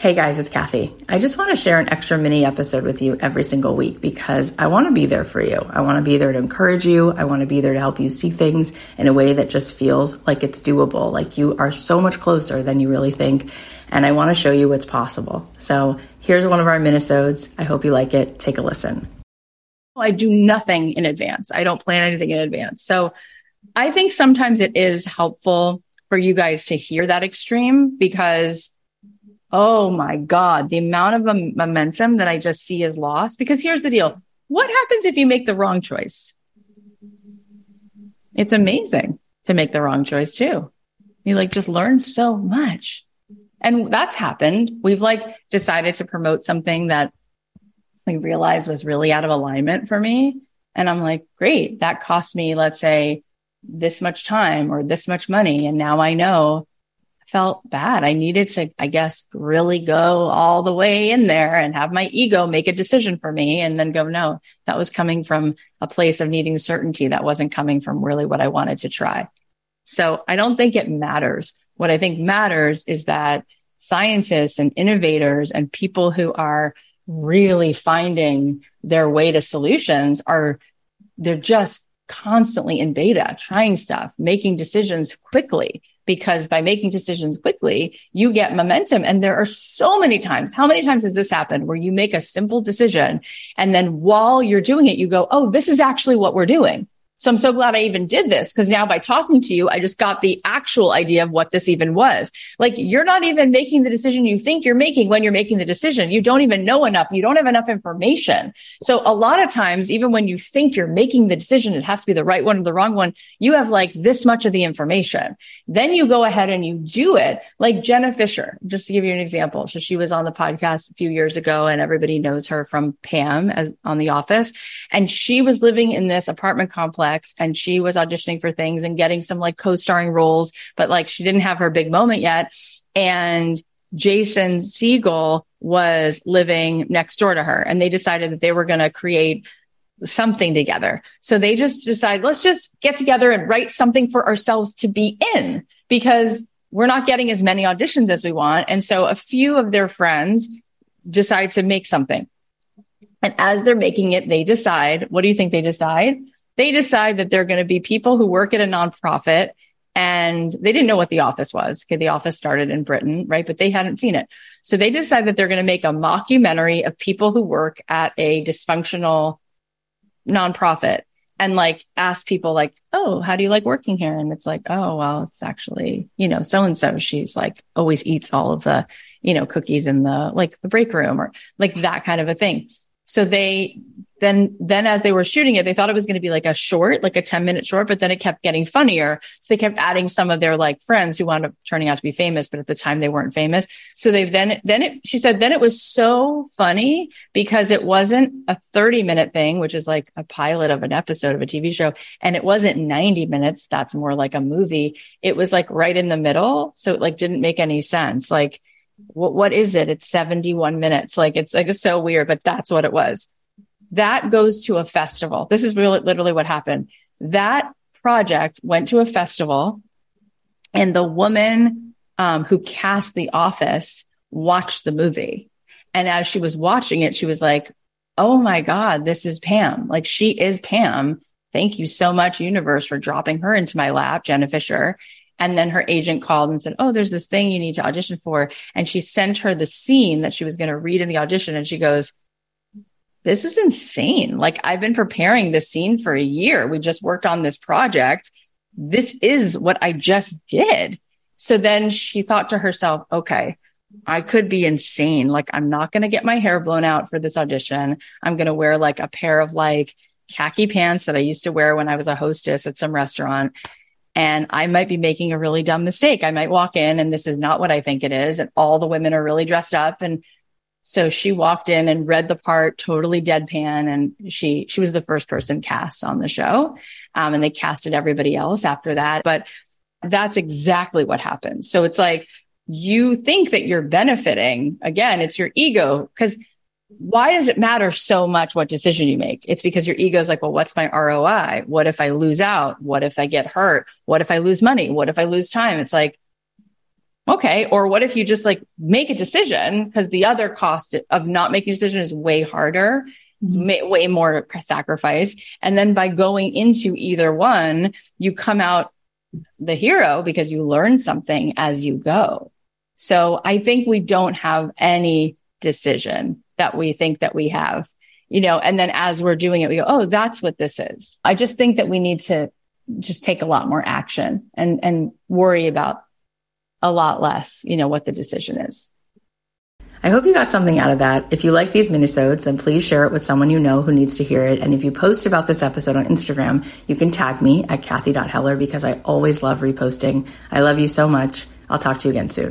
Hey guys, it's Cathy. I just want to share an extra mini episode with you every single week because I want to be there for you. I want to be there to encourage you. I want to be there to help you see things in a way that just feels like it's doable, like you are so much closer than you really think. And I want to show you what's possible. So here's one of our minisodes. I hope you like it. Take a listen. I do nothing in advance. I don't plan anything in advance. So I think sometimes it is helpful for you guys to hear that extreme because Oh my God, the amount of momentum that I just see is lost. Because here's the deal what happens if you make the wrong choice? It's amazing to make the wrong choice too. You like just learn so much. And that's happened. We've like decided to promote something that we realized was really out of alignment for me. And I'm like, great, that cost me, let's say, this much time or this much money. And now I know felt bad. I needed to, I guess, really go all the way in there and have my ego make a decision for me and then go, no, that was coming from a place of needing certainty. That wasn't coming from really what I wanted to try. So I don't think it matters. What I think matters is that scientists and innovators and people who are really finding their way to solutions are, they're just constantly in beta, trying stuff, making decisions quickly because by making decisions quickly, you get momentum. And there are so many times. How many times has this happened where you make a simple decision and then while you're doing it, you go, Oh, this is actually what we're doing. So I'm so glad I even did this because now by talking to you, I just got the actual idea of what this even was. Like you're not even making the decision you think you're making when you're making the decision. You don't even know enough. You don't have enough information. So a lot of times, even when you think you're making the decision, it has to be the right one or the wrong one. You have like this much of the information. Then you go ahead and you do it like Jenna Fischer, just to give you an example. So she was on the podcast a few years ago and everybody knows her from Pam as on the office. And she was living in this apartment complex complex and she was auditioning for things and getting some like co-starring roles, but like she didn't have her big moment yet. And Jason Segel was living next door to her and they decided that they were going to create something together. So they just decided, let's just get together and write something for ourselves to be in because we're not getting as many auditions as we want. And so a few of their friends decide to make something. And as they're making it, they decide, what do you think they decide? They decide that they're going to be people who work at a nonprofit and they didn't know what the office was. Okay. The office started in Britain, right? But they hadn't seen it. So they decide that they're going to make a mockumentary of people who work at a dysfunctional nonprofit and like ask people like, Oh, how do you like working here? And it's like, Oh, well, it's actually, you know, so and so, she's like always eats all of the, you know, cookies in the, like the break room or like that kind of a thing. So they then, then as they were shooting it, they thought it was going to be like a short, like a 10 minute short, but then it kept getting funnier. So they kept adding some of their like friends who wound up turning out to be famous, but at the time they weren't famous. So they then, then it, she said, then it was so funny because it wasn't a 30 minute thing, which is like a pilot of an episode of a TV show. And it wasn't 90 minutes. That's more like a movie. It was like right in the middle. So it like didn't make any sense. Like, what, what is it? It's 71 minutes. Like it's like it's so weird, but that's what it was. That goes to a festival. This is really literally what happened. That project went to a festival and the woman um, who cast the office watched the movie. And as she was watching it, she was like, Oh my God, this is Pam. Like she is Pam. Thank you so much, universe, for dropping her into my lap, Jenna Fischer. And then her agent called and said, Oh, there's this thing you need to audition for. And she sent her the scene that she was going to read in the audition. And she goes, This is insane. Like, I've been preparing this scene for a year. We just worked on this project. This is what I just did. So then she thought to herself, Okay, I could be insane. Like, I'm not going to get my hair blown out for this audition. I'm going to wear like a pair of like khaki pants that I used to wear when I was a hostess at some restaurant and I might be making a really dumb mistake. I might walk in and this is not what I think it is. And all the women are really dressed up. And so she walked in and read the part totally deadpan. And she, she was the first person cast on the show. Um, and they casted everybody else after that. But that's exactly what happened. So it's like, you think that you're benefiting. Again, it's your ego because why does it matter so much what decision you make? It's because your ego is like, well, what's my ROI? What if I lose out? What if I get hurt? What if I lose money? What if I lose time? It's like, okay. Or what if you just like make a decision because the other cost of not making a decision is way harder. It's mm-hmm. way more sacrifice. And then by going into either one, you come out the hero because you learn something as you go. So I think we don't have any decision that we think that we have, you know, and then as we're doing it, we go, oh, that's what this is. I just think that we need to just take a lot more action and, and worry about a lot less, you know, what the decision is. I hope you got something out of that. If you like these minisodes, then please share it with someone you know who needs to hear it. And if you post about this episode on Instagram, you can tag me at Cathy.Heller because I always love reposting. I love you so much. I'll talk to you again soon.